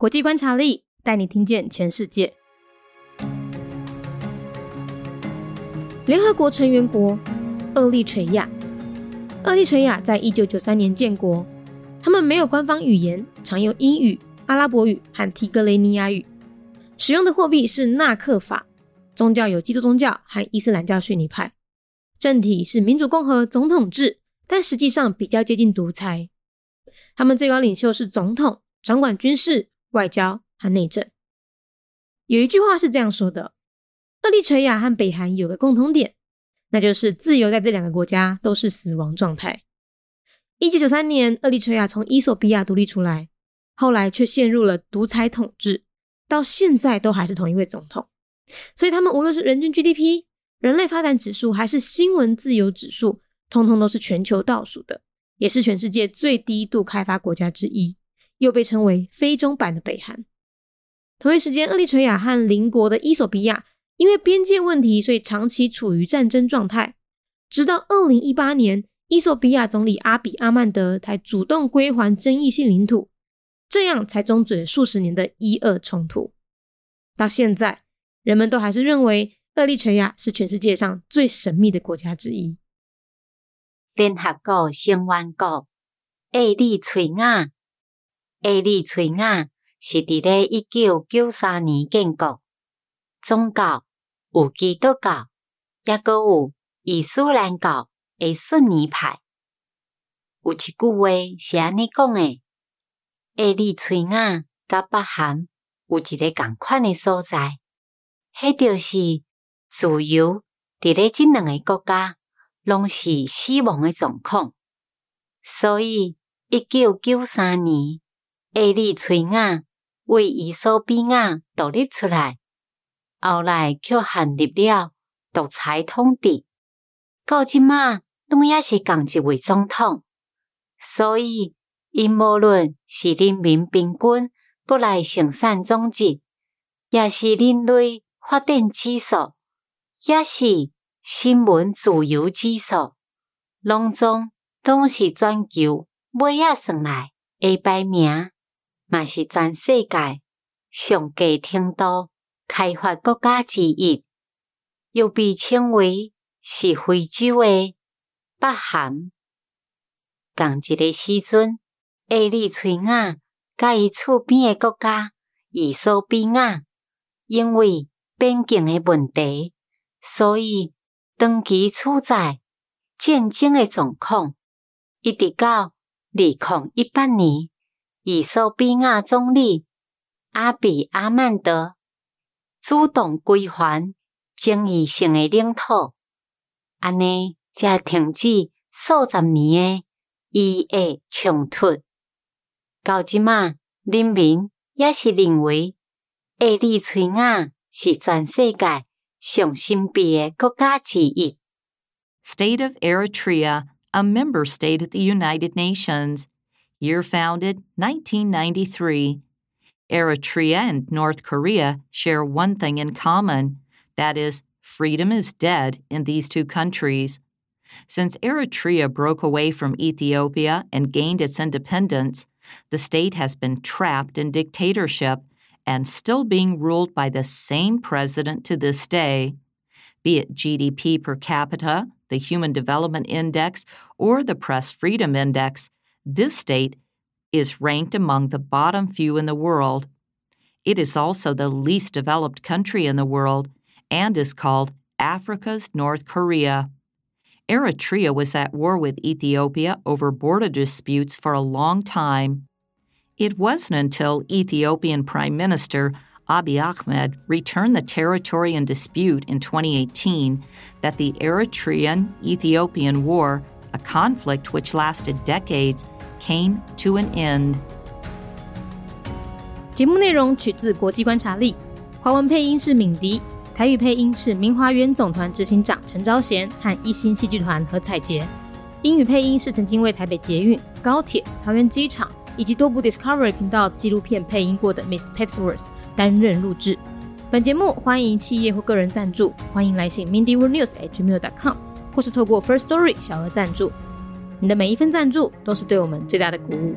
国际观察力带你听见全世界。联合国成员国厄立垂亚，厄立垂亚在一九九三年建国。他们没有官方语言，常用英语、阿拉伯语和提格雷尼亚语。使用的货币是纳克法。宗教有基督宗教和伊斯兰教逊尼派。政体是民主共和总统制，但实际上比较接近独裁。他们最高领袖是总统，掌管军事、外交和内政。有一句话是这样说的：厄立垂亚和北韩有个共同点，那就是自由在这两个国家都是死亡状态。一九九三年，厄立垂亚从伊索比亚独立出来，后来却陷入了独裁统治，到现在都还是同一位总统。所以他们无论是人均 GDP、人类发展指数，还是新闻自由指数，通通都是全球倒数的，也是全世界最低度开发国家之一，又被称为非洲版的北韩。同一时间，厄立垂亚和邻国的伊索比亚因为边界问题，所以长期处于战争状态，直到二零一八年。伊索比亚总理阿比阿曼德才主动归还争议性领土，这样才终止了数十年的一二冲突。到现在，人们都还是认为厄立垂亚是全世界上最神秘的国家之一。联合国成员国厄立垂亚，厄立垂亚是伫咧一九九三年建国，宗教有基督教，也阁有伊斯兰教。诶，逊尼派有一句话是安尼讲诶：，厄立垂亚甲北韩有一个共款诶所在，迄就是自由。伫咧即两个国家拢是死亡诶状况，所以一九九三年，厄立垂亚为伊索比亚独立出来，后来却陷入了独裁统治，到即马。拢也是共一位总统，所以因无论是人民平均国内生产总值，也是人类发展指数，也是新闻自由指数，拢总拢是全球尾仔算来诶排名，嘛是全世界上低程度开发国家之一，又被称为是非洲诶。北韩，同一个时阵，厄立垂亚甲伊厝边诶国家伊索比亚，因为边境诶问题，所以长期处在战争诶状况。一直到二零一八年，伊索比亚总理阿比阿曼德主动归还争议性的领土，安尼。才停止数十年的伊诶冲突，到即马，人民也是认为厄立崔亚是全世界上神秘的国家之一。State of Eritrea, a member state of the United Nations. Year founded 1993. Eritrea and North Korea share one thing in common that is, freedom is dead in these two countries. Since Eritrea broke away from Ethiopia and gained its independence, the state has been trapped in dictatorship and still being ruled by the same president to this day. Be it GDP per capita, the Human Development Index, or the Press Freedom Index, this state is ranked among the bottom few in the world. It is also the least developed country in the world and is called Africa's North Korea. Eritrea was at war with Ethiopia over border disputes for a long time. It wasn't until Ethiopian Prime Minister Abiy Ahmed returned the territory in dispute in 2018 that the Eritrean Ethiopian War, a conflict which lasted decades, came to an end. 节目内容取自国际观察力，华文配音是敏迪。台语配音是明华园总团执行长陈昭贤和一星戏剧团何彩杰，英语配音是曾经为台北捷运、高铁、桃园机场以及多部 Discovery 频道纪录片配音过的 Miss Pepsworth 担任录制。本节目欢迎企业或个人赞助，欢迎来信 mindyworldnews@gmail.com， 或是透过 First Story 小额赞助。你的每一份赞助都是对我们最大的鼓舞。